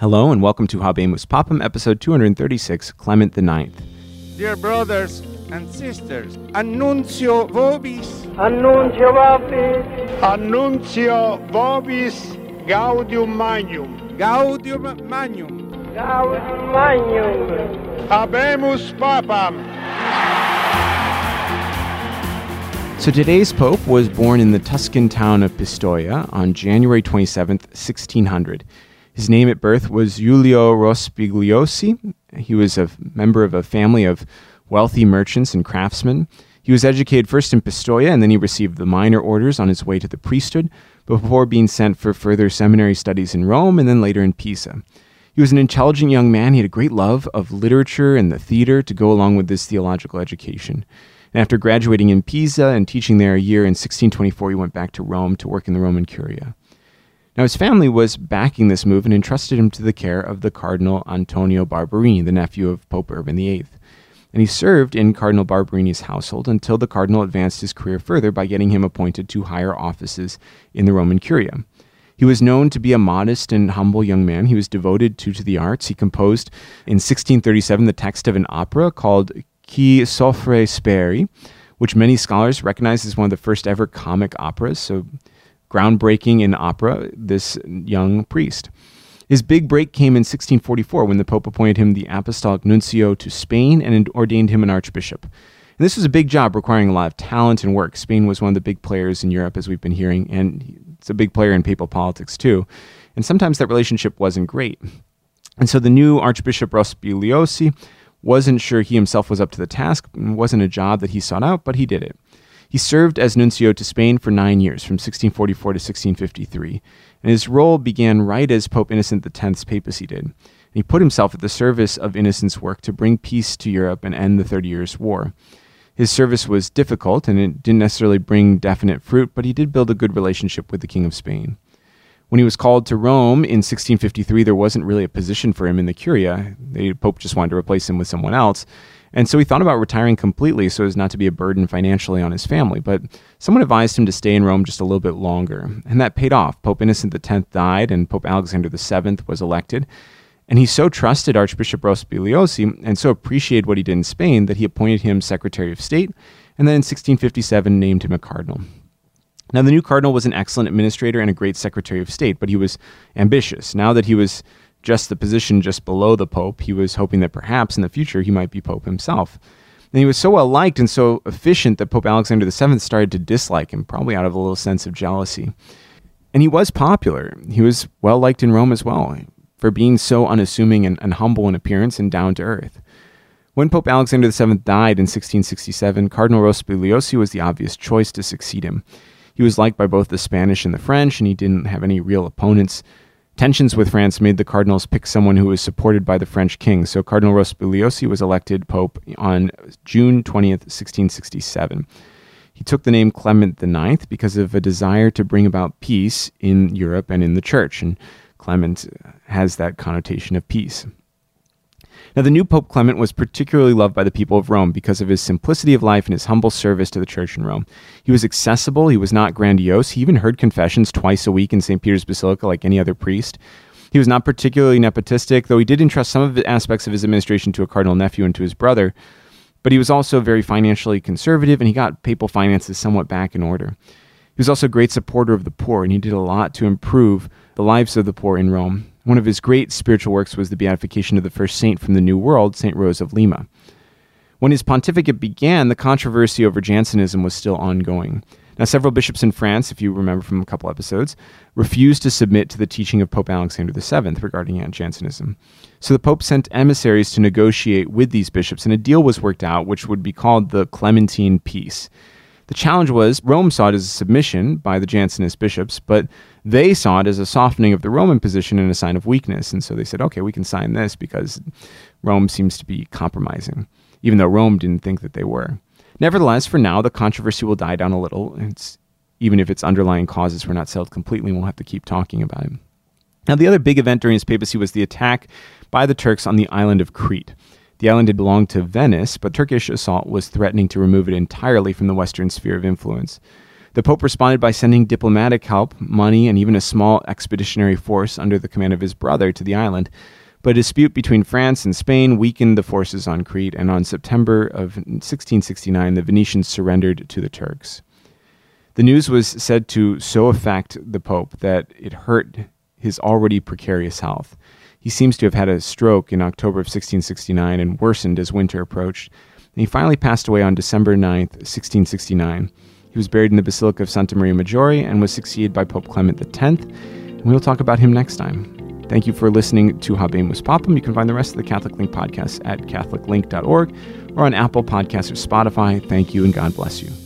Hello and welcome to Habemus Papam, episode 236, Clement IX. Dear brothers and sisters, Annuntio vobis, Annuntio vobis, Annuntio vobis gaudium magnum. Gaudium magnum. Gaudium magnum. Habemus papam. So today's pope was born in the Tuscan town of Pistoia on January 27th, 1600. His name at birth was Giulio Rospigliosi. He was a member of a family of wealthy merchants and craftsmen. He was educated first in Pistoia and then he received the minor orders on his way to the priesthood before being sent for further seminary studies in Rome and then later in Pisa. He was an intelligent young man. He had a great love of literature and the theater to go along with this theological education. And after graduating in Pisa and teaching there a year in 1624, he went back to Rome to work in the Roman Curia. Now, his family was backing this move and entrusted him to the care of the Cardinal Antonio Barberini, the nephew of Pope Urban VIII. And he served in Cardinal Barberini's household until the cardinal advanced his career further by getting him appointed to higher offices in the Roman Curia. He was known to be a modest and humble young man. He was devoted to, to the arts. He composed in 1637 the text of an opera called Chi soffre speri, which many scholars recognize as one of the first ever comic operas. So groundbreaking in opera, this young priest. His big break came in 1644 when the Pope appointed him the apostolic nuncio to Spain and ordained him an archbishop. And this was a big job requiring a lot of talent and work. Spain was one of the big players in Europe, as we've been hearing, and it's a big player in papal politics too. And sometimes that relationship wasn't great. And so the new Archbishop Rospigliosi wasn't sure he himself was up to the task. It wasn't a job that he sought out, but he did it. He served as nuncio to Spain for nine years, from 1644 to 1653, and his role began right as Pope Innocent X's papacy did. And he put himself at the service of Innocent's work to bring peace to Europe and end the Thirty Years' War. His service was difficult and it didn't necessarily bring definite fruit, but he did build a good relationship with the King of Spain. When he was called to Rome in 1653, there wasn't really a position for him in the Curia. The Pope just wanted to replace him with someone else. And so he thought about retiring completely so as not to be a burden financially on his family. But someone advised him to stay in Rome just a little bit longer. And that paid off. Pope Innocent X died and Pope Alexander VII was elected. And he so trusted Archbishop Rospigliosi and so appreciated what he did in Spain that he appointed him Secretary of State and then in 1657 named him a cardinal. Now, the new cardinal was an excellent administrator and a great Secretary of State, but he was ambitious. Now that he was just the position just below the Pope, he was hoping that perhaps in the future he might be Pope himself. And he was so well liked and so efficient that Pope Alexander VII started to dislike him, probably out of a little sense of jealousy. And he was popular. He was well liked in Rome as well for being so unassuming and, and humble in appearance and down to earth. When Pope Alexander VII died in 1667, Cardinal Rospigliosi was the obvious choice to succeed him. He was liked by both the Spanish and the French, and he didn't have any real opponents. Tensions with France made the cardinals pick someone who was supported by the French king, so Cardinal Rospigliosi was elected pope on June 20th, 1667. He took the name Clement IX because of a desire to bring about peace in Europe and in the church, and Clement has that connotation of peace. Now, the new Pope Clement was particularly loved by the people of Rome because of his simplicity of life and his humble service to the church in Rome. He was accessible, he was not grandiose, he even heard confessions twice a week in St. Peter's Basilica like any other priest. He was not particularly nepotistic, though he did entrust some of the aspects of his administration to a cardinal nephew and to his brother. But he was also very financially conservative and he got papal finances somewhat back in order. He was also a great supporter of the poor and he did a lot to improve the lives of the poor in Rome. One of his great spiritual works was the beatification of the first saint from the New World, St. Rose of Lima. When his pontificate began, the controversy over Jansenism was still ongoing. Now, several bishops in France, if you remember from a couple episodes, refused to submit to the teaching of Pope Alexander VII regarding Jansenism. So the Pope sent emissaries to negotiate with these bishops, and a deal was worked out which would be called the Clementine Peace. The challenge was Rome saw it as a submission by the Jansenist bishops, but they saw it as a softening of the Roman position and a sign of weakness. And so they said, okay, we can sign this because Rome seems to be compromising, even though Rome didn't think that they were. Nevertheless, for now, the controversy will die down a little. It's, even if its underlying causes were not settled completely, we'll have to keep talking about it. Now, the other big event during his papacy was the attack by the Turks on the island of Crete. The island had belonged to Venice, but Turkish assault was threatening to remove it entirely from the Western sphere of influence. The Pope responded by sending diplomatic help, money, and even a small expeditionary force under the command of his brother to the island. But a dispute between France and Spain weakened the forces on Crete, and on September of 1669, the Venetians surrendered to the Turks. The news was said to so affect the Pope that it hurt his already precarious health. He seems to have had a stroke in October of 1669 and worsened as winter approached. And he finally passed away on December 9th, 1669. He was buried in the Basilica of Santa Maria Maggiore and was succeeded by Pope Clement X. And we'll talk about him next time. Thank you for listening to Habemus Papam. You can find the rest of the Catholic Link podcast at catholiclink.org or on Apple Podcasts or Spotify. Thank you and God bless you.